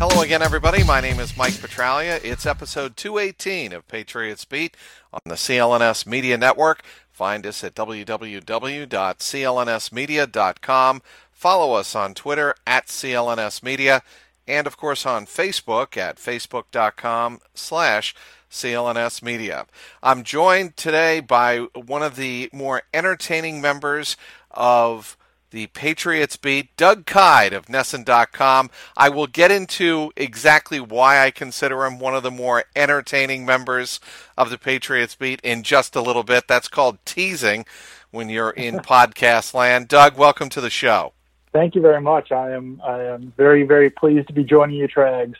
Hello again, everybody. My name is Mike Petraglia. It's episode 218 of Patriots Beat on the CLNS Media Network. Find us at www.clnsmedia.com. Follow us on Twitter at CLNS Media, and of course on Facebook at facebook.com slash CLNS Media. I'm joined today by one of the more entertaining members of the Patriots beat, Doug Kyed of NESN.com. I will get into exactly why I consider him one of the more entertaining members of the Patriots beat in just a little bit. That's called teasing when you're in podcast land. Doug, welcome to the show. Thank you very much. I am I am very very pleased to be joining you, Trags.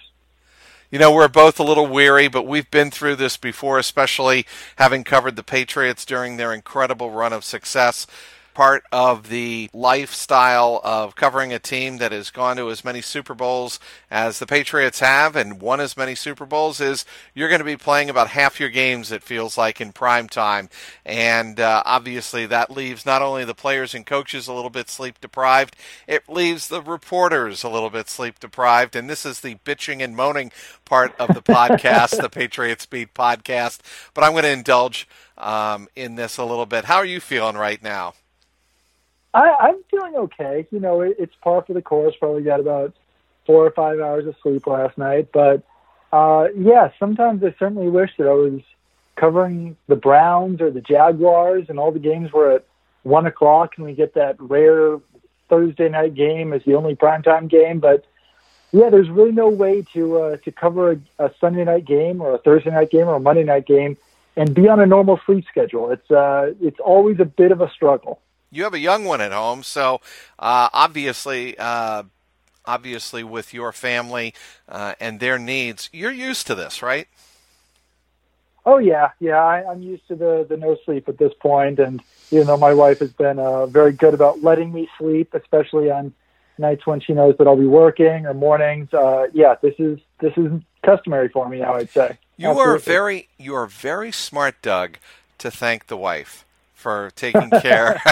You know, we're both a little weary, but we've been through this before, especially having covered the Patriots during their incredible run of success part of the lifestyle of covering a team that has gone to as many Super Bowls as the Patriots have and won as many Super Bowls is you're going to be playing about half your games, it feels like, in prime time. And uh, obviously, that leaves not only the players and coaches a little bit sleep deprived, it leaves the reporters a little bit sleep deprived. And this is the bitching and moaning part of the podcast, the Patriots Beat podcast. But I'm going to indulge um, in this a little bit. How are you feeling right now? I, I'm feeling okay. You know, it, it's par for the course. Probably got about four or five hours of sleep last night, but uh, yeah, sometimes I certainly wish that I was covering the Browns or the Jaguars, and all the games were at one o'clock, and we get that rare Thursday night game as the only primetime game. But yeah, there's really no way to uh, to cover a, a Sunday night game or a Thursday night game or a Monday night game and be on a normal sleep schedule. It's uh, it's always a bit of a struggle you have a young one at home, so uh, obviously, uh, obviously, with your family uh, and their needs, you're used to this, right? Oh yeah, yeah. I, am used to the the no sleep at this point, and even though my wife has been uh, very good about letting me sleep, especially on nights when she knows that I'll be working or mornings, uh, yeah, this is this is customary for me now. I'd say. You Absolutely. are very you are very smart, Doug, to thank the wife for taking care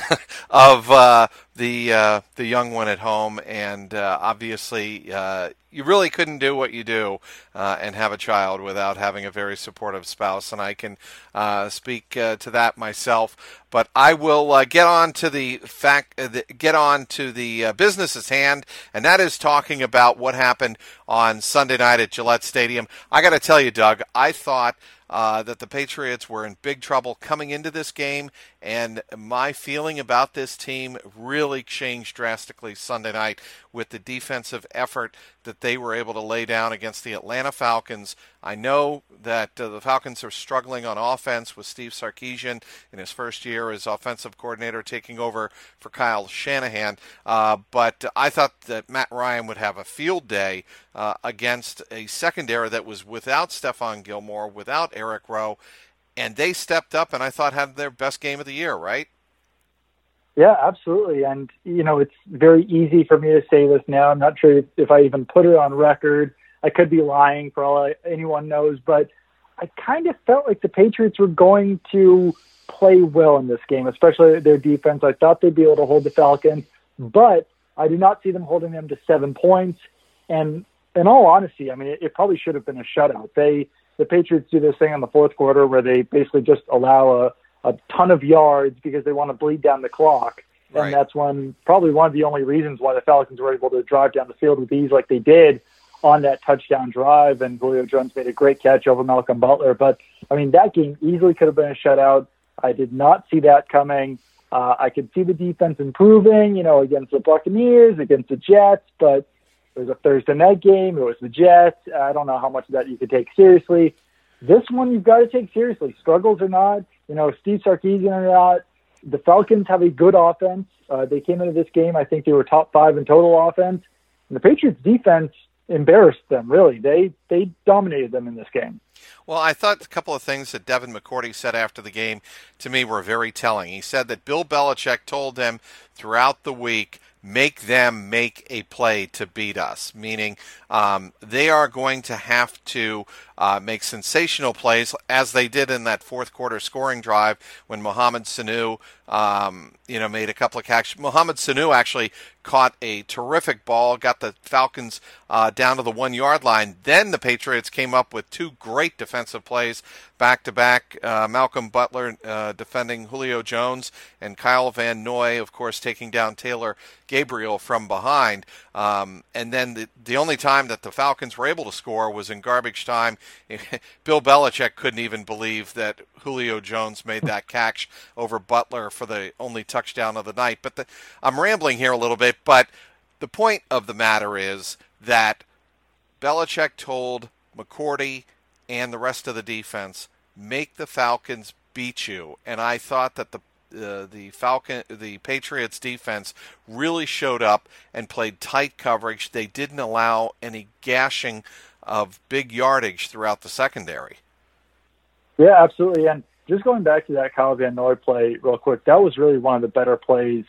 of uh, the uh, the young one at home, and uh, obviously uh, you really couldn't do what you do uh, and have a child without having a very supportive spouse, and I can uh, speak to that myself. But I will get on to the fact, the, get on to the business hand, and that is talking about what happened on Sunday night at Gillette Stadium. I got to tell you, Doug, I thought uh, that the Patriots were in big trouble coming into this game, and my feeling about this team really changed drastically Sunday night with the defensive effort that they were able to lay down against the Atlanta Falcons. I know that uh, the Falcons are struggling on offense with Steve Sarkisian in his first year as offensive coordinator taking over for Kyle Shanahan, uh, but I thought that Matt Ryan would have a field day uh, against a secondary that was without Stephon Gilmore, without Eric Rowe and they stepped up and I thought had their best game of the year, right? Yeah, absolutely. And you know, it's very easy for me to say this now. I'm not sure if I even put it on record. I could be lying for all I, anyone knows, but I kind of felt like the Patriots were going to play well in this game, especially their defense. I thought they'd be able to hold the Falcons, but I did not see them holding them to seven points. And in all honesty, I mean, it, it probably should have been a shutout. They the Patriots do this thing in the fourth quarter where they basically just allow a, a ton of yards because they want to bleed down the clock. and Right. that's one probably one of the only reasons why the Falcons were able to drive down the field with ease like they did on that touchdown drive. And Julio Jones made a great catch over Malcolm Butler. But I mean, that game easily could have been a shutout. I did not see that coming. Uh, I could see the defense improving, you know, against the Buccaneers, against the Jets, but it was a Thursday night game. It was the Jets. I don't know how much of that you could take seriously. This one you've got to take seriously. Struggles or not, you know, Steve Sarkisian or not, the Falcons have a good offense. Uh, they came into this game, I think they were top five in total offense. And the Patriots defense embarrassed them, really. They they dominated them in this game. Well, I thought a couple of things that Devin McCourty said after the game to me were very telling. He said that Bill Belichick told them throughout the week, make them make a play to beat us, meaning um, they are going to have to uh, make sensational plays as they did in that fourth quarter scoring drive when Mohamed Sanu, um, you know, made a couple of catches. Mohamed Sanu actually caught a terrific ball, got the Falcons uh, down to the one yard line. Then the Patriots came up with two great defensive plays back to back. Malcolm Butler uh, defending Julio Jones and Kyle Van Noy, of course, taking down Taylor Gabriel from behind. Um, and then the, the only time that the Falcons were able to score was in garbage time. Bill Belichick couldn't even believe that Julio Jones made that catch over Butler for the only touchdown of the night. But the, I'm rambling here a little bit, but the point of the matter is that Belichick told McCourty and the rest of the defense, make the Falcons beat you. And I thought that the uh, the Falcon, the Patriots defense really showed up and played tight coverage. They didn't allow any gashing of big yardage throughout the secondary. Yeah, absolutely. And just going back to that Kyle Van Noy play real quick, that was really one of the better plays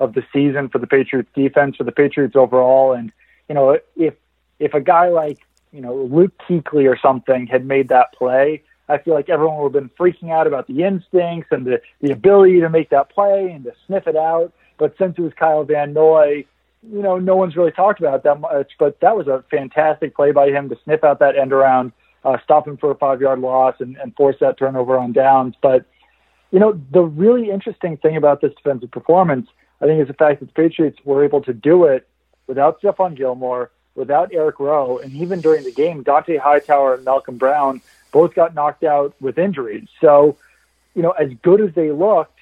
of the season for the Patriots defense, for the Patriots overall. And, you know, if if a guy like, you know, Luke Kuechly or something had made that play, I feel like everyone would have been freaking out about the instincts and the, the ability to make that play and to sniff it out. But since it was Kyle Van Noy, you know, no one's really talked about it that much. But that was a fantastic play by him to sniff out that end around, uh, stop him for a five yard loss, and, and force that turnover on downs. But, you know, the really interesting thing about this defensive performance, I think, is the fact that the Patriots were able to do it without Stephon Gilmore, without Eric Rowe, and even during the game, Dont'a Hightower and Malcolm Brown both got knocked out with injuries. So, you know, as good as they looked,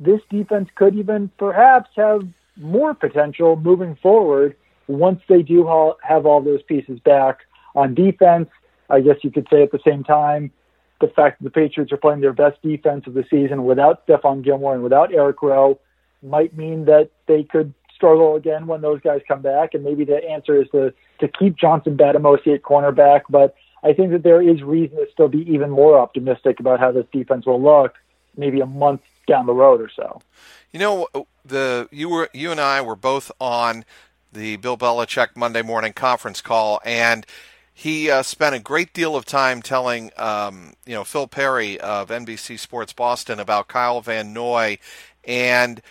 this defense could even perhaps have more potential moving forward once they do ha- have all those pieces back on defense. I guess you could say at the same time, the fact that the Patriots are playing their best defense of the season without Stephon Gilmore and without Eric Rowe might mean that they could struggle again when those guys come back. And maybe the answer is to, to keep Johnson Bademosi at cornerback. But I think that there is reason to still be even more optimistic about how this defense will look maybe a month down the road or so. You know, the you were you and I were both on the Bill Belichick Monday morning conference call, and he uh, spent a great deal of time telling um, you know Phil Perry of NBC Sports Boston about Kyle Van Noy and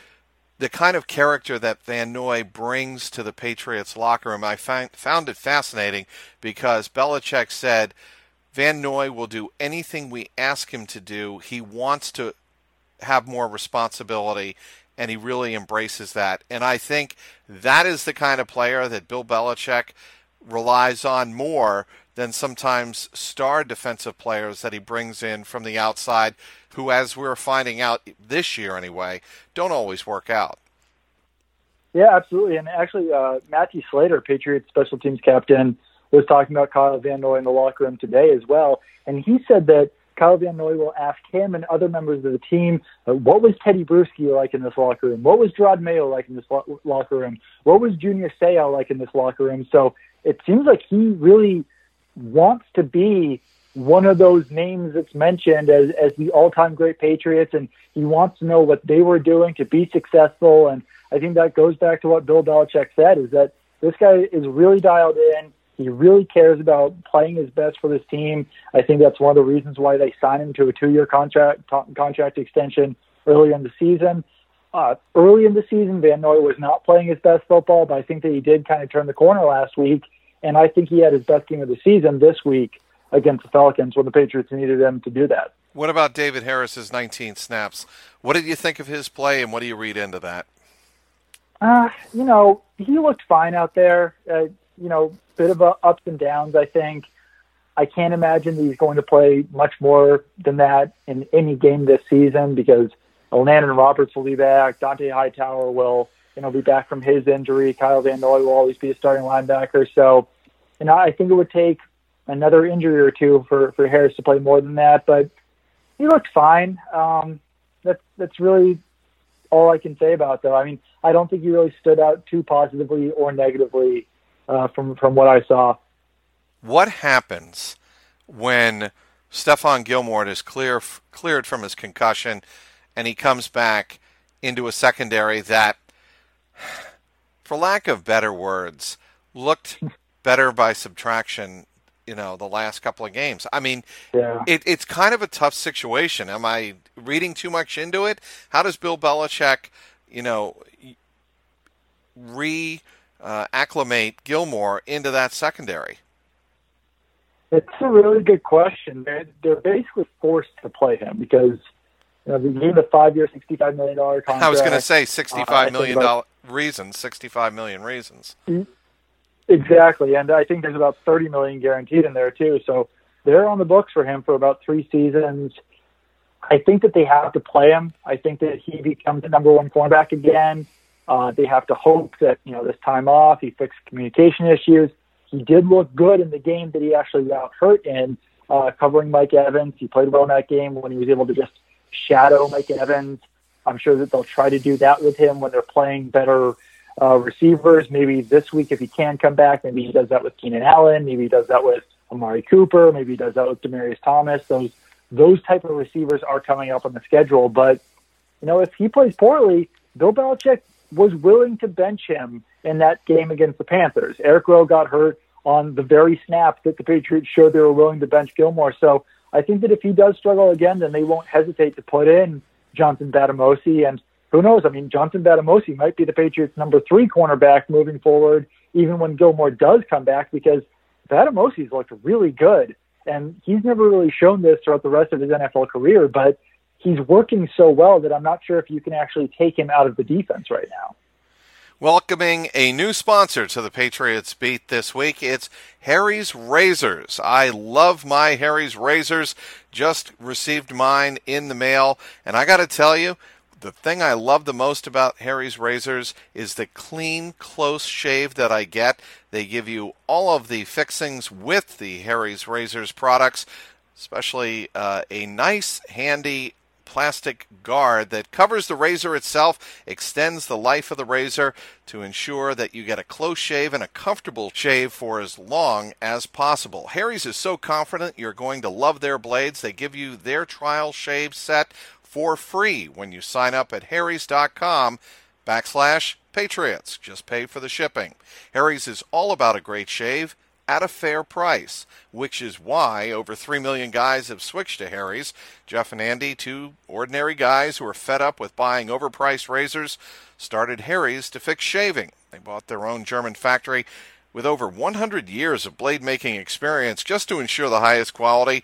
the kind of character that Van Noy brings to the Patriots locker room. I find, found it fascinating because Belichick said Van Noy will do anything we ask him to do. He wants to have more responsibility and he really embraces that. And I think that is the kind of player that Bill Belichick relies on more than sometimes star defensive players that he brings in from the outside who, as we're finding out this year anyway, don't always work out. Yeah, absolutely. And actually, uh, Matthew Slater, Patriots special teams captain, was talking about Kyle Van Noy in the locker room today as well. And he said that Kyle Van Noy will ask him and other members of the team, uh, what was Tedy Bruschi like in this locker room? What was Jerod Mayo like in this lo- locker room? What was Junior Seau like in this locker room? So it seems like he really wants to be one of those names that's mentioned as, as the all-time great Patriots, and he wants to know what they were doing to be successful. And I think that goes back to what Bill Belichick said, is that this guy is really dialed in. He really cares about playing his best for this team. I think that's one of the reasons why they signed him to a two-year contract contract extension early in the season. Uh, early in the season, Van Noy was not playing his best football, but I think that he did kind of turn the corner last week, and I think he had his best game of the season this week against the Falcons when the Patriots needed him to do that. What about David Harris's 19 snaps? What did you think of his play, and what do you read into that? Uh, you know, he looked fine out there. Uh, you know, bit of a ups and downs, I think. I can't imagine that he's going to play much more than that in any game this season because Landon Roberts will be back. Dont'a Hightower will, you know, be back from his injury. Kyle Van Noy will always be a starting linebacker. So, you know, I think it would take another injury or two for, for Harris to play more than that. But he looked fine. Um, that's that's really all I can say about though. I mean, I don't think he really stood out too positively or negatively uh, from from what I saw. What happens when Stephon Gilmore is clear cleared from his concussion, and he comes back into a secondary that, for lack of better words, looked better by subtraction you know the last couple of games. I mean, yeah. it, it's kind of a tough situation. Am I reading too much into it? How does Bill Belichick, you know, re uh, acclimate Gilmore into that secondary? It's a really good question. They're, they're basically forced to play him because you know, they gave a five-year, sixty-five million dollar contract. I was going to say sixty-five uh, million dollar reasons, sixty-five million reasons. Mm-hmm. Exactly, and I think there's about 30 million guaranteed in there too. So they're on the books for him for about three seasons. I think that they have to play him. I think that he becomes the number one cornerback again. Uh, they have to hope that you know this time off he fixed communication issues. He did look good in the game that he actually got hurt in, uh, covering Mike Evans. He played well in that game when he was able to just shadow Mike Evans. I'm sure that they'll try to do that with him when they're playing better uh, receivers. Maybe this week, if he can come back, maybe he does that with Keenan Allen. Maybe he does that with Amari Cooper. Maybe he does that with Demaryius Thomas. Those those type of receivers are coming up on the schedule. But you know, if he plays poorly, Bill Belichick was willing to bench him in that game against the Panthers. Eric Rowe got hurt on the very snap that the Patriots showed they were willing to bench Gilmore. So I think that if he does struggle again, then they won't hesitate to put in Johnson Bademosi. And who knows? I mean, Johnson Bademosi might be the Patriots' number three cornerback moving forward, even when Gilmore does come back, because Bademosi's looked really good. And he's never really shown this throughout the rest of his NFL career, but he's working so well that I'm not sure if you can actually take him out of the defense right now. Welcoming a new sponsor to the Patriots beat this week. It's Harry's Razors. I love my Harry's Razors. Just received mine in the mail, and I got to tell you, the thing I love the most about Harry's razors is the clean, close shave that I get. They give you all of the fixings with the Harry's razors products, especially uh, a nice, handy plastic guard that covers the razor itself, extends the life of the razor to ensure that you get a close shave and a comfortable shave for as long as possible. Harry's is so confident you're going to love their blades. They give you their trial shave set for free when you sign up at harrys.com backslash patriots. Just pay for the shipping. Harry's is all about a great shave at a fair price, which is why over 3 million guys have switched to Harry's. Jeff and Andy, two ordinary guys who are fed up with buying overpriced razors, started Harry's to fix shaving. They bought their own German factory with over 100 years of blade making experience just to ensure the highest quality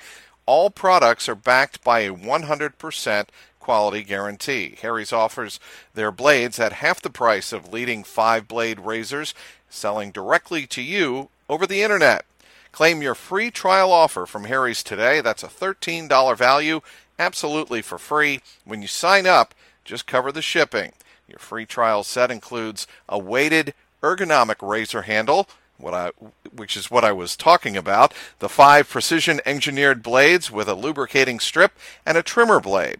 all products are backed by a 100% quality guarantee. Harry's offers their blades at half the price of leading five blade razors, selling directly to you over the internet. Claim your free trial offer from Harry's today. That's a $13 value, absolutely for free. When you sign up, just cover the shipping. Your free trial set includes a weighted ergonomic razor handle what I, which is what I was talking about, the five precision engineered blades with a lubricating strip and a trimmer blade.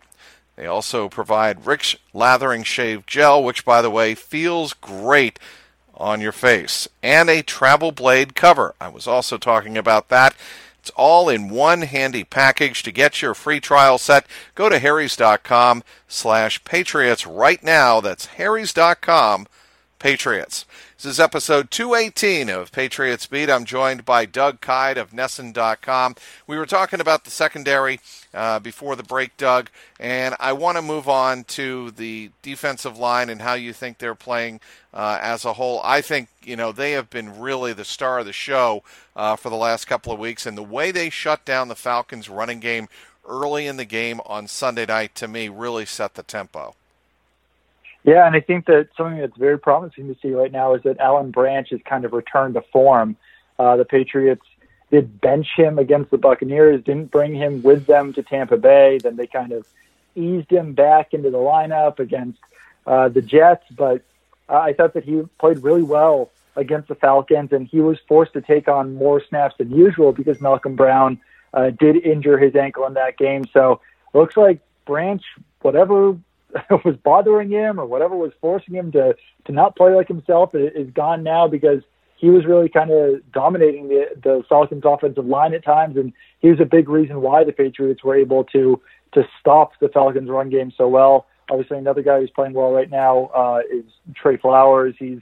They also provide rich lathering shave gel, which, by the way, feels great on your face, and a travel blade cover. I was also talking about that. It's all in one handy package. To get your free trial set, go to harrys.com slash patriots right now. That's harrys.com patriots. This is episode 218 of Patriots Beat. I'm joined by Doug Kyed of NESN.com. We were talking about the secondary uh, before the break, Doug, and I want to move on to the defensive line and how you think they're playing uh, as a whole. I think, you know, they have been really the star of the show uh, for the last couple of weeks, and the way they shut down the Falcons' running game early in the game on Sunday night, to me, really set the tempo. Yeah, and I think that something that's very promising to see right now is that Alan Branch has kind of returned to form. Uh, the Patriots did bench him against the Buccaneers, didn't bring him with them to Tampa Bay. Then they kind of eased him back into the lineup against uh, the Jets. But uh, I thought that he played really well against the Falcons, and he was forced to take on more snaps than usual because Malcolm Brown uh, did injure his ankle in that game. So looks like Branch, whatever was bothering him or whatever was forcing him to to not play like himself, is gone now because he was really kind of dominating the the Falcons' offensive line at times, and he was a big reason why the Patriots were able to to stop the Falcons' run game so well. Obviously, another guy who's playing well right now uh, is Trey Flowers. He's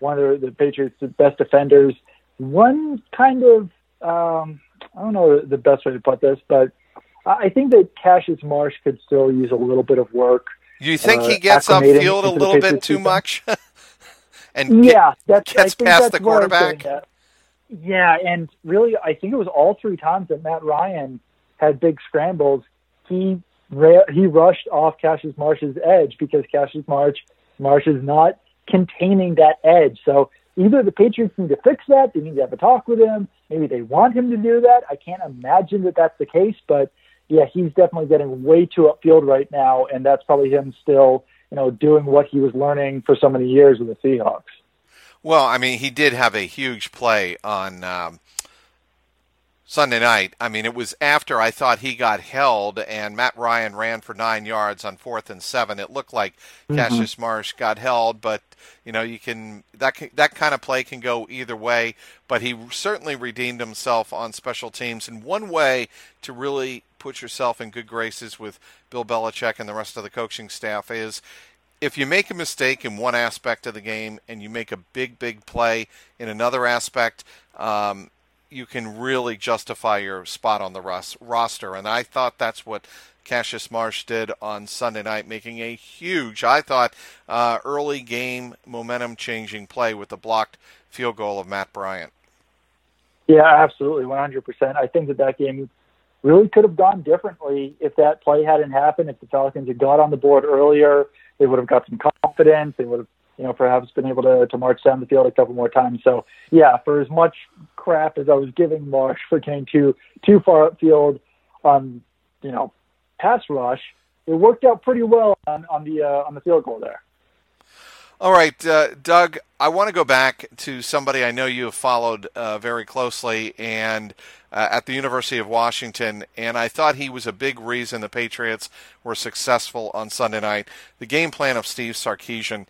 one of the, the Patriots' best defenders. One kind of um, I don't know the best way to put this, but I think that Cassius Marsh could still use a little bit of work. You think uh, he gets upfield a little bit too much? and yeah, that's, gets past the quarterback. Yeah, and really, I think it was all three times that Matt Ryan had big scrambles. He he rushed off Cassius Marsh's edge because Cassius Marsh Marsh is not containing that edge. So either the Patriots need to fix that, they need to have a talk with him. Maybe they want him to do that. I can't imagine that that's the case, but yeah, he's definitely getting way too upfield right now, and that's probably him still, you know, doing what he was learning for so many years with the Seahawks. Well, I mean, he did have a huge play on um, Sunday night. I mean, it was after I thought he got held, and Matt Ryan ran for nine yards on fourth and seven. It looked like mm-hmm. Cassius Marsh got held, but you know, you can that that kind of play can go either way. But he certainly redeemed himself on special teams, and one way to really put yourself in good graces with Bill Belichick and the rest of the coaching staff is if you make a mistake in one aspect of the game and you make a big, big play in another aspect, um, you can really justify your spot on the ros- roster. And I thought that's what Cassius Marsh did on Sunday night, making a huge, I thought, uh, early game momentum changing play with the blocked field goal of Matt Bryant. Yeah, absolutely, 100%. I think that that game really could have gone differently if that play hadn't happened. If the Falcons had got on the board earlier, they would have got some confidence. They would have, you know, perhaps been able to, to march down the field a couple more times. So, yeah, for as much crap as I was giving Marsh for getting too too far upfield on, you know, pass rush, it worked out pretty well on, on the uh, on the field goal there. All right, uh, Doug, I want to go back to somebody I know you have followed uh, very closely and uh, at the University of Washington, and I thought he was a big reason the Patriots were successful on Sunday night. The game plan of Steve Sarkisian,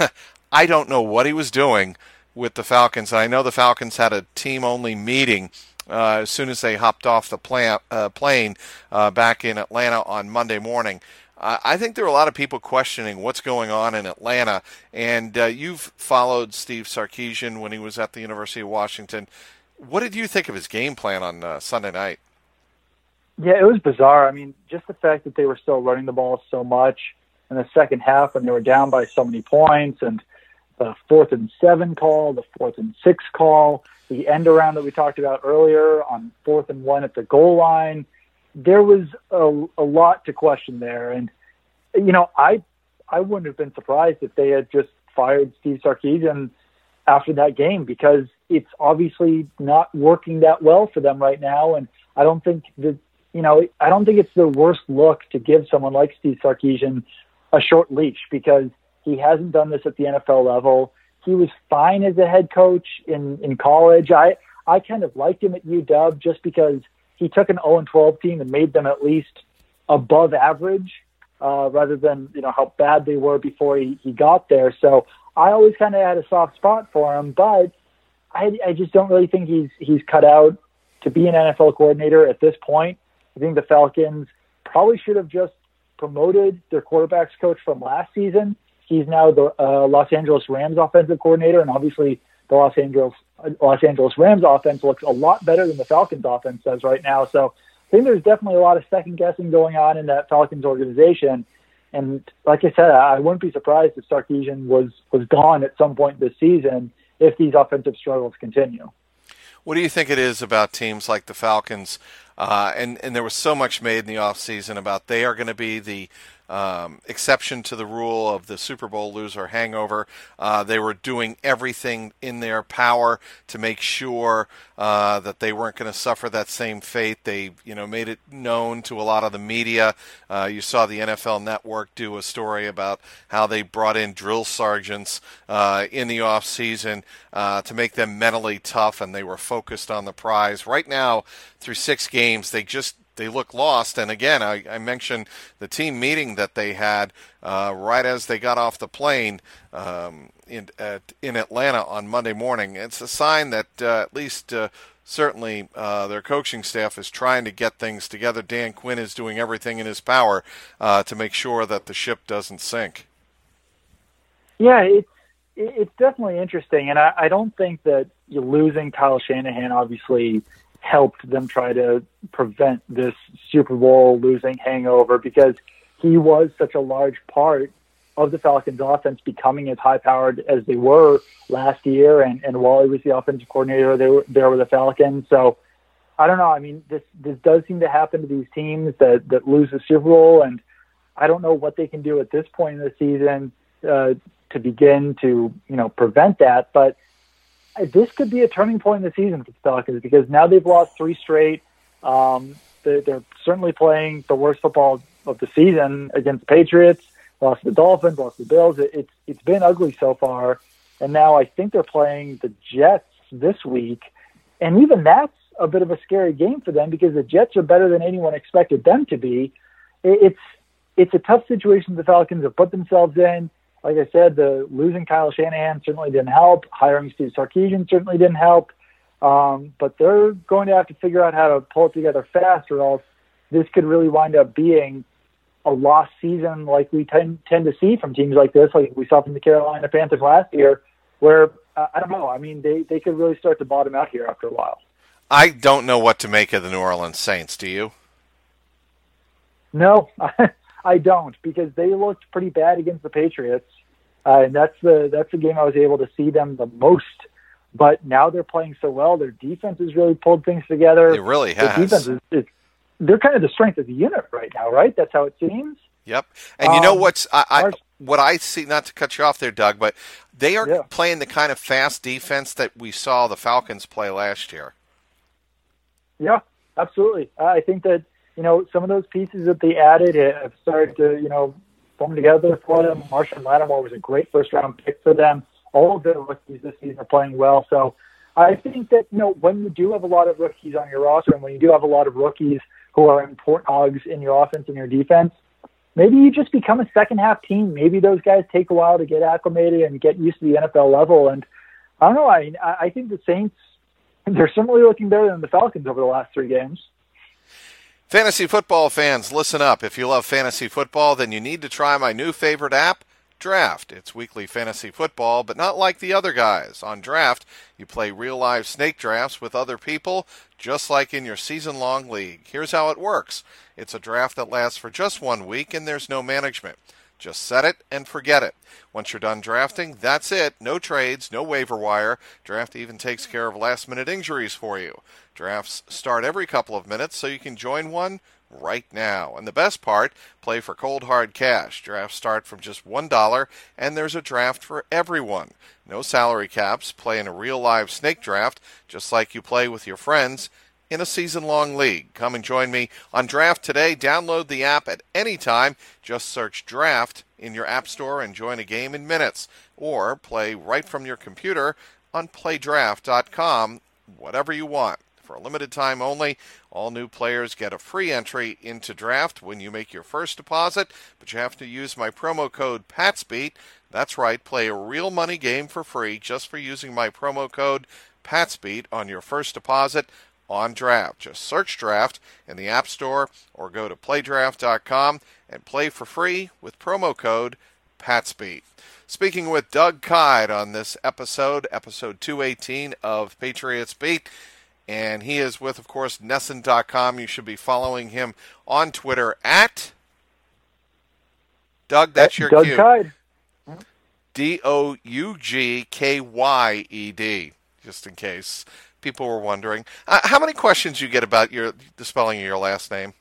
I don't know what he was doing with the Falcons. I know the Falcons had a team only meeting uh, as soon as they hopped off the uh, plane uh, back in Atlanta on Monday morning. I think there are a lot of people questioning what's going on in Atlanta. And uh, you've followed Steve Sarkisian when he was at the University of Washington. What did you think of his game plan on uh, Sunday night? Yeah, it was bizarre. I mean, just the fact that they were still running the ball so much in the second half when they were down by so many points, and the fourth and seven call, the fourth and six call, the end around that we talked about earlier on fourth and one at the goal line there was a, a lot to question there. And, you know, I, I wouldn't have been surprised if they had just fired Steve Sarkisian after that game because it's obviously not working that well for them right now. And I don't think that, you know, I don't think it's the worst look to give someone like Steve Sarkisian a short leash because he hasn't done this at the NFL level. He was fine as a head coach in, in college. I, I kind of liked him at UW just because – he took an 0 12 team and made them at least above average, uh, rather than you know how bad they were before he, he got there. So I always kind of had a soft spot for him, but I, I just don't really think he's he's cut out to be an NFL coordinator at this point. I think the Falcons probably should have just promoted their quarterbacks coach from last season. He's now the uh, Los Angeles Rams offensive coordinator, and obviously the Los Angeles Los Angeles Rams offense looks a lot better than the Falcons offense does right now. So I think there's definitely a lot of second guessing going on in that Falcons organization. And like I said, I wouldn't be surprised if Sarkisian was was gone at some point this season if these offensive struggles continue. What do you think it is about teams like the Falcons? Uh, and and there was so much made in the offseason about they are going to be the um, exception to the rule of the Super Bowl loser hangover. Uh, they were doing everything in their power to make sure uh, that they weren't going to suffer that same fate. They, you know, made it known to a lot of the media. Uh, you saw the NFL Network do a story about how they brought in drill sergeants uh, in the off season uh, to make them mentally tough, and they were focused on the prize. Right now, through six games, they just they look lost. And again, I, I mentioned the team meeting that they had uh, right as they got off the plane um, in at, in Atlanta on Monday morning. It's a sign that uh, at least. Uh, certainly, uh, their coaching staff is trying to get things together. Dan Quinn is doing everything in his power uh, to make sure that the ship doesn't sink. Yeah, it's it's definitely interesting, and I, I don't think that losing Kyle Shanahan obviously helped them try to prevent this Super Bowl losing hangover because he was such a large part of the Falcons offense becoming as high powered as they were last year and, and while he was the offensive coordinator they were there with the Falcons. So I don't know. I mean this this does seem to happen to these teams that, that lose the Super Bowl and I don't know what they can do at this point in the season uh, to begin to, you know, prevent that. But this could be a turning point in the season for the Falcons because now they've lost three straight. Um, they're, they're certainly playing the worst football of the season against the Patriots. Lost the Dolphins, lost the Bills. It, it's it's been ugly so far, and now I think they're playing the Jets this week, and even that's a bit of a scary game for them because the Jets are better than anyone expected them to be. It, it's it's a tough situation the Falcons have put themselves in like I said, the losing Kyle Shanahan certainly didn't help. Hiring Steve Sarkisian certainly didn't help. Um, but they're going to have to figure out how to pull it together fast, or else this could really wind up being a lost season, like we tend tend to see from teams like this, like we saw from the Carolina Panthers last year, where uh, I don't know. I mean, they they could really start to bottom out here after a while. I don't know what to make of the New Orleans Saints. Do you? No, I don't because they looked pretty bad against the Patriots, uh, and that's the that's the game I was able to see them the most. But now they're playing so well. Their defense has really pulled things together. It really has. Their defense is, is they're kind of the strength of the unit right now, right? That's how it seems. Yep. And you know um, what's I, I, what I see? Not to cut you off there, Doug, but they are yeah. playing the kind of fast defense that we saw the Falcons play last year. Yeah, absolutely. I think that you know, some of those pieces that they added have started to, you know, form together for them. Marshon Lattimore was a great first round pick for them. All of their rookies this season are playing well. So I think that, you know, when you do have a lot of rookies on your roster and when you do have a lot of rookies who are important hogs in your offense and your defense, maybe you just become a second half team. Maybe those guys take a while to get acclimated and get used to the NFL level. And I don't know. I I think the Saints they're certainly looking better than the Falcons over the last three games. Fantasy football fans, listen up. If you love fantasy football, then you need to try my new favorite app, Draft. It's weekly fantasy football, but not like the other guys. On Draft, you play real live snake drafts with other people, just like in your season long league. Here's how it works it's a draft that lasts for just one week, and there's no management. Just set it and forget it. Once you're done drafting, that's it. No trades, no waiver wire. Draft even takes care of last minute injuries for you. Drafts start every couple of minutes, so you can join one right now. And the best part, play for cold hard cash. Drafts start from just $1 and there's a draft for everyone. No salary caps, play in a real live snake draft just like you play with your friends in a season long league. Come and join me on Draft today. Download the app at any time. Just search Draft in your App Store and join a game in minutes. Or play right from your computer on playdraft.com, whatever you want. For a limited time only, all new players get a free entry into Draft when you make your first deposit, but you have to use my promo code PATSBEAT. That's right, play a real money game for free just for using my promo code PATSBEAT on your first deposit on Draft. Just search Draft in the App Store or go to playdraft.com and play for free with promo code PATSBEAT. Speaking with Doug Kyed on this episode, episode 218 of Patriots Beat. And he is with, of course, NESN.com. You should be following him on Twitter at Doug. That's your Doug cue. Kyed. D O U G K Y E D, just in case people were wondering. Uh, how many questions you get about your the spelling of your last name?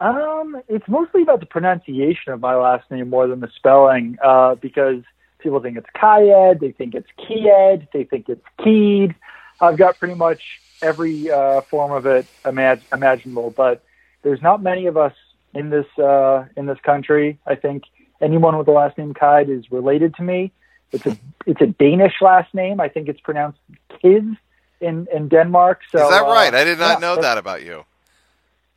Um, it's mostly about the pronunciation of my last name more than the spelling, uh, because people think it's Kayed, they think it's Kied, they think it's Keed. I've got pretty much every uh, form of it imag- imaginable, but there's not many of us in this uh, in this country. I think anyone with the last name Kayed is related to me. It's a it's a Danish last name. I think it's pronounced Kids in in Denmark. So Is that right? uh, I did not yeah, know that about you.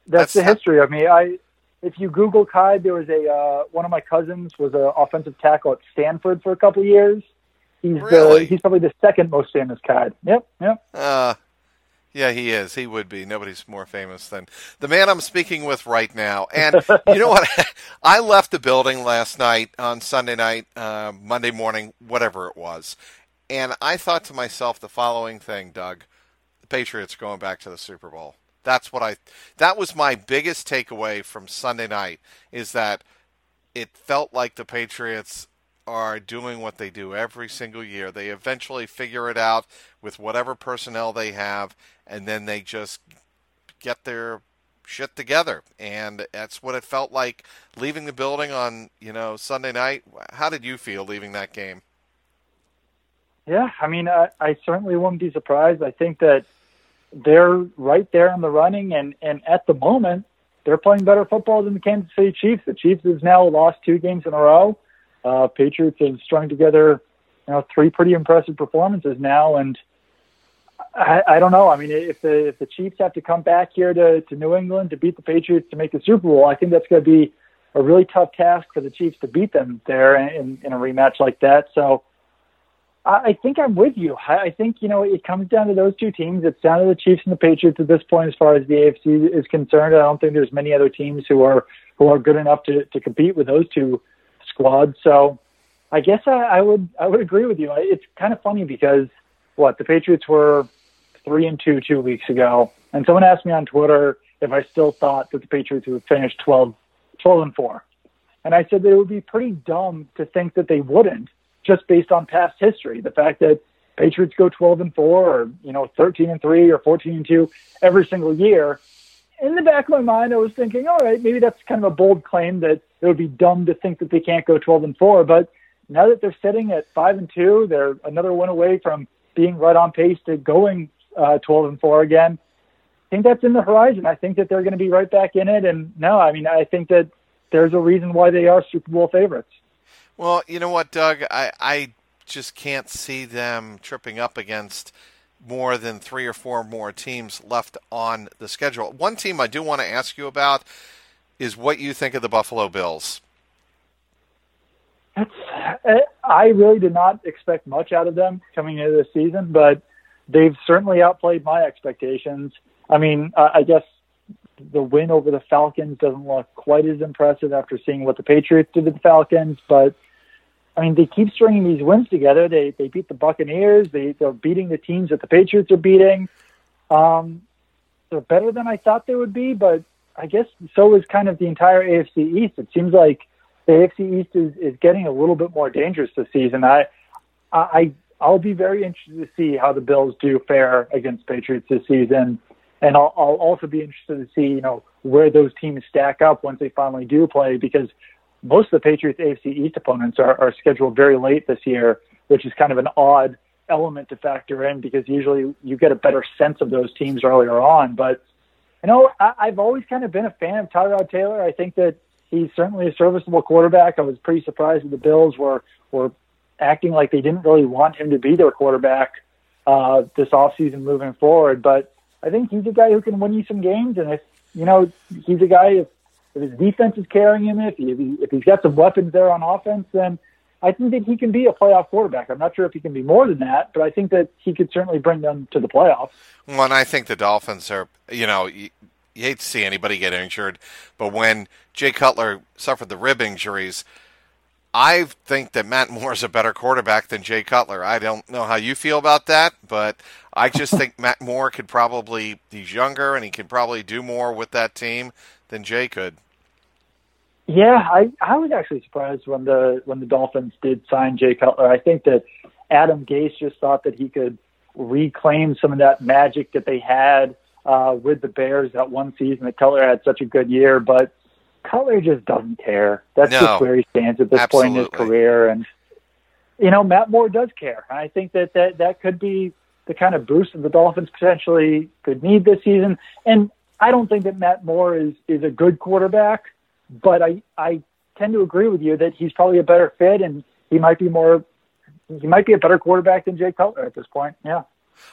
that's, That's the history of me. I, if you Google Kai, there was a uh, one of my cousins was an offensive tackle at Stanford for a couple of years. He's Really? the he's probably the second most famous Kai. Yep, yep. Uh, yeah, he is. He would be. Nobody's more famous than the man I'm speaking with right now. And you know what? I left the building last night on Sunday night, uh, Monday morning, whatever it was, and I thought to myself the following thing, Doug: the Patriots going back to the Super Bowl. That's what I. That was my biggest takeaway from Sunday night. Is that it felt like the Patriots are doing what they do every single year. They eventually figure it out with whatever personnel they have, and then they just get their shit together. And that's what it felt like leaving the building on, you know, Sunday night. How did you feel leaving that game? Yeah, I mean, I, I certainly wouldn't be surprised. I think that they're right there in the running, and and at the moment, they're playing better football than the Kansas City Chiefs. The Chiefs has now lost two games in a row. Uh, Patriots have strung together, you know, three pretty impressive performances now, and I, I don't know. I mean, if the if the Chiefs have to come back here to to New England to beat the Patriots to make the Super Bowl, I think that's going to be a really tough task for the Chiefs to beat them there in, in a rematch like that. So. I I think I'm with you. I I think, you know, it comes down to those two teams. It's down to the Chiefs and the Patriots at this point as far as the AFC is concerned. I don't think there's many other teams who are who are good enough to, to compete with those two squads. So I guess I, I would I would agree with you. It's kind of funny because what the Patriots were three and two two weeks ago, and someone asked me on Twitter if I still thought that the Patriots would finish 12, 12 and four, and I said that it would be pretty dumb to think that they wouldn't just based on past history. The fact that Patriots go 12 and 4 or, you know, 13 and 3 or 14 and 2 every single year. In the back of my mind, I was thinking, all right, maybe that's kind of a bold claim that it would be dumb to think that they can't go 12 and 4. But now that they're sitting at 5 and 2, they're another one away from being right on pace to going uh, 12 and 4 again. I think that's in the horizon. I think that they're going to be right back in it. And no, I mean, I think that there's a reason why they are Super Bowl favorites. Well, you know what, Doug? I, I just can't see them tripping up against more than three or four more teams left on the schedule. One team I do want to ask you about is what you think of the Buffalo Bills. That's, I really did not expect much out of them coming into the season, but they've certainly outplayed my expectations. I mean, I guess the win over the Falcons doesn't look quite as impressive after seeing what the Patriots did to the Falcons, but I mean, they keep stringing these wins together. They they beat the Buccaneers. They they're beating the teams that the Patriots are beating. Um, they're better than I thought they would be, but I guess so is kind of the entire AFC East. It seems like the AFC East is, is getting a little bit more dangerous this season. I, I, I'll be very interested to see how the Bills do fare against Patriots this season, and I'll, I'll also be interested to see, you know, where those teams stack up once they finally do play, because most of the Patriots AFC East opponents are, are scheduled very late this year, which is kind of an odd element to factor in because usually you get a better sense of those teams earlier on. But you know, I, I've always kind of been a fan of Tyrod Taylor. I think that he's certainly a serviceable quarterback. I was pretty surprised that the Bills were were acting like they didn't really want him to be their quarterback uh, this offseason moving forward. But I think he's a guy who can win you some games, and if you know, he's a guy if, if his defense is carrying him, if he, if, he, if he's got some weapons there on offense, then I think that he can be a playoff quarterback. I'm not sure if he can be more than that, but I think that he could certainly bring them to the playoffs. Well, and I think the Dolphins are, you know, you, you hate to see anybody get injured, but when Jay Cutler suffered the rib injuries, I think that Matt Moore is a better quarterback than Jay Cutler. I don't know how you feel about that, but I just think Matt Moore could probably, he's younger and he could probably do more with that team than Jay could. Yeah, I I was actually surprised when the when the Dolphins did sign Jay Cutler. I think that Adam Gase just thought that he could reclaim some of that magic that they had uh, with the Bears that one season that Cutler had such a good year, but Cutler just doesn't care. That's No. just where he stands at this point in his career, and you know Matt Moore does care. And I think that that that could be the kind of boost that the Dolphins potentially could need this season. And I don't think that Matt Moore is is a good quarterback, but I I tend to agree with you that he's probably a better fit, and he might be more he might be a better quarterback than Jay Cutler at this point. Yeah.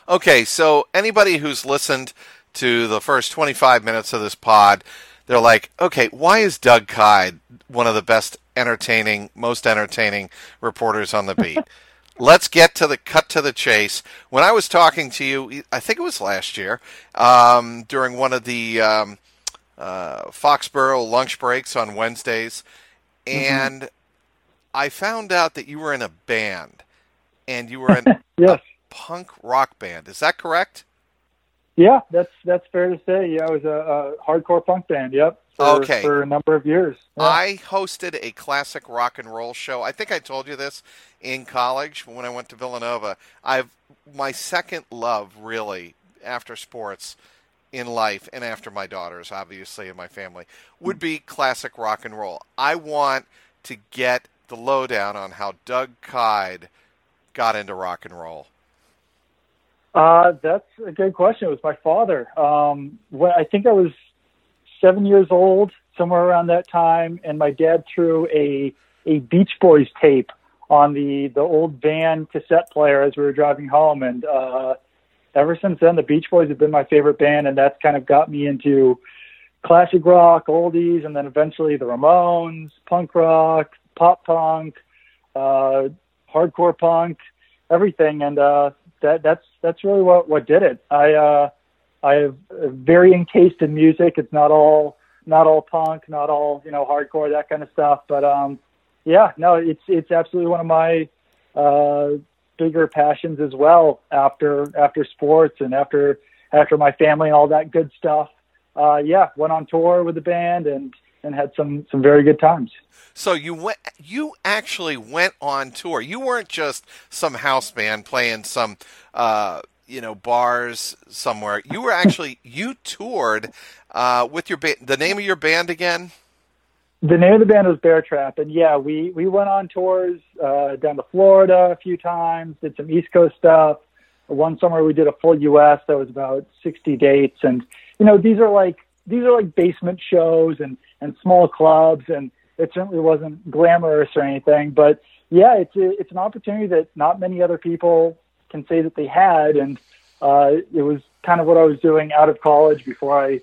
Okay, so anybody who's listened to the first 25 minutes of this pod, they're like, okay, why is Doug Kyed one of the best entertaining, most entertaining reporters on the beat? Let's get to the cut to the chase. When I was talking to you, I think it was last year, um, during one of the um, uh, Foxborough lunch breaks on Wednesdays, and I found out that you were in a band, and you were in Yes. punk rock band. Is that correct? Yeah, that's that's fair to say. Yeah, it was a, a hardcore punk band. Yep. For, Okay. For a number of years. Yeah. I hosted a classic rock and roll show. I think I told you this in college when I went to Villanova. I've my second love really after sports in life and after my daughters obviously and my family would be classic rock and roll. I want to get the lowdown on how Doug Kyed got into rock and roll. Uh, that's a good question. It was my father. Um, when I think I was seven years old, somewhere around that time, and my dad threw a a Beach Boys tape on the the old van cassette player as we were driving home, and uh, ever since then, the Beach Boys have been my favorite band, and that's kind of got me into classic rock, oldies, and then eventually the Ramones, punk rock, pop punk, uh, hardcore punk, everything, and uh, that that's that's really what what did it. I uh, I have a varying taste in music. It's not all not all punk, not all you know hardcore that kind of stuff, but um, yeah, no, it's it's absolutely one of my uh, bigger passions as well. After after sports and after after my family and all that good stuff. Uh, yeah, went on tour with the band and and had some some very good times. So you went you actually went on tour. You weren't just some house band playing some uh, you know bars somewhere. You were actually you toured uh, with your band. The name of your band again? The name of the band was Bear Trap, and yeah, we we went on tours uh, down to Florida a few times, did some East Coast stuff. One summer we did a full U.S. that was about 60 dates, and you know these are like these are like basement shows and and small clubs, and it certainly wasn't glamorous or anything, but yeah, it's a, it's an opportunity that not many other people can say that they had, and uh, it was kind of what I was doing out of college before I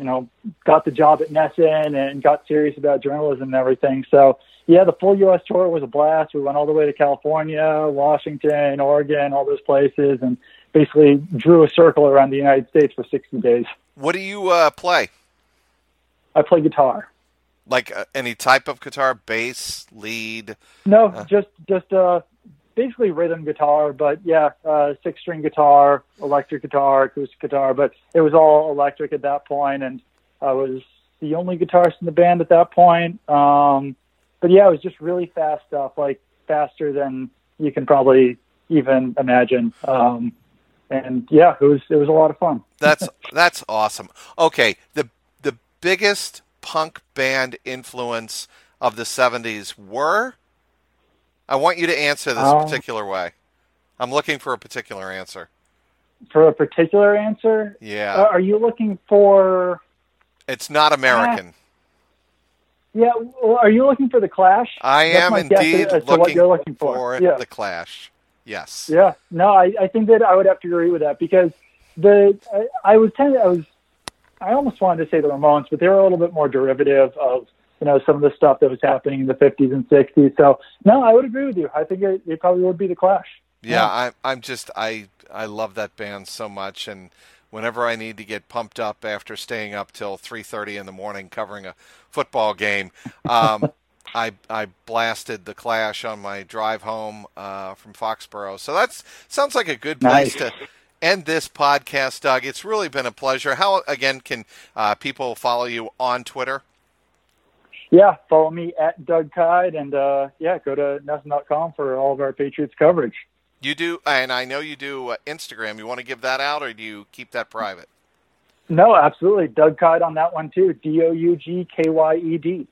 you know, got the job at NESN and got serious about journalism and everything. So yeah, the full U.S. tour was a blast. We went all the way to California, Washington, Oregon, all those places, and basically drew a circle around the United States for 60 days. What do you uh, play? I play guitar. Like uh, any type of guitar, bass, lead? No, just just uh, basically rhythm guitar, but yeah, uh, six string guitar, electric guitar, acoustic guitar, but it was all electric at that point, and I was the only guitarist in the band at that point. Um, but yeah, it was just really fast stuff, like faster than you can probably even imagine. Um, and yeah, it was it was a lot of fun. That's that's awesome. Okay, the the biggest punk band influence of the '70s were. I want you to answer this Um, particular way. I'm looking for a particular answer. For a particular answer, Yeah, uh, are you looking for? it's not American. Yeah, well, are you looking for the Clash? I am indeed as to looking, what you're looking for. yeah. the Clash. Yes. Yeah, no, I, I think that I would have to agree with that because the I, I was kind of I was I almost wanted to say the Ramones, but they were a little bit more derivative of you know some of the stuff that was happening in the 50s and 60s. So no, I would agree with you. I think it, it probably would be the Clash. Yeah, I, I'm just I I love that band so much, and whenever I need to get pumped up after staying up till 3:30 in the morning covering a football game, um, I I blasted the Clash on my drive home uh, from Foxborough. So that's sounds like a good place Nice. to end this podcast, Doug. It's really been a pleasure. How again can uh, people follow you on Twitter? Yeah, follow me at Doug Kyed and uh, yeah, go to NESN.com for all of our Patriots coverage. You do, and I know you do uh, Instagram. You want to give that out, or do you keep that private? No, absolutely. Doug Kyed on that one too. D O U G K Y E D.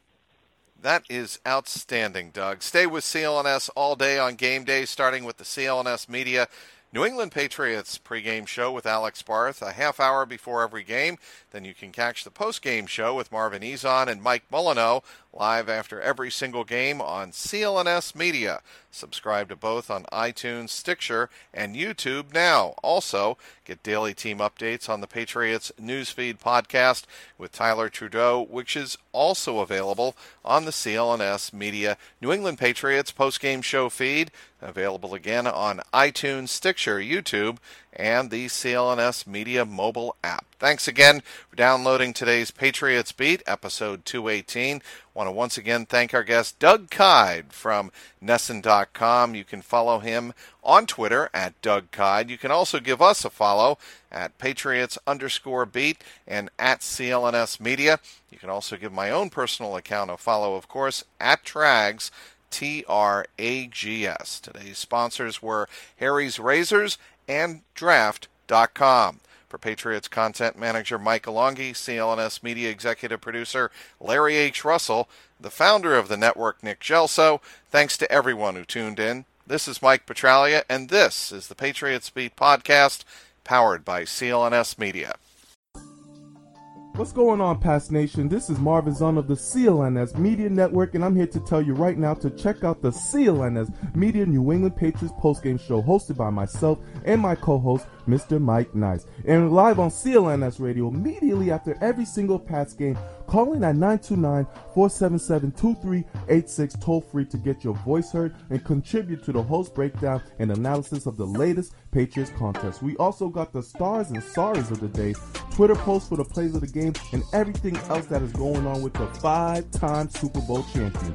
That is outstanding, Doug. Stay with CLNS all day on game day, starting with the CLNS Media New England Patriots pregame show with Alex Barth a half hour before every game. Then you can catch the postgame show with Marvin Ezon and Mike Molyneux live after every single game on CLNS Media. Subscribe to both on iTunes, Stitcher, and YouTube now. Also, get daily team updates on the Patriots Newsfeed podcast with Tyler Trudeau, which is also available on the CLNS Media New England Patriots postgame show feed. Available again on iTunes, Stitcher, YouTube, and the CLNS Media mobile app. Thanks again for downloading today's Patriots Beat, episode 218. Want to once again thank our guest, Doug Kyed from NESN.com. You can follow him on Twitter at Doug Kyed. You can also give us a follow at Patriots underscore beat and at CLNS Media. You can also give my own personal account a follow, of course, at Trags. T R A G S. Today's sponsors were Harry's Razors and Draft.com. For Patriots content manager Mike Alongi, CLNS media executive producer Larry H. Russell, the founder of the network Nick Gelso, thanks to everyone who tuned in. This is Mike Petraglia, and this is the Patriots Beat podcast powered by CLNS Media. What's going on, Pats Nation? This is Marvin Zahn of the CLNS Media Network, and I'm here to tell you right now to check out the CLNS Media New England Patriots postgame show hosted by myself and my co-host, Mr. Mike Nice. And live on CLNS Radio immediately after every single Pats game, call in at 929-477-2386 toll free to get your voice heard and contribute to the host breakdown and analysis of the latest Patriots contest. We also got the stars and sorries of the day, Twitter posts for the plays of the game, and everything else that is going on with the five-time Super Bowl champion.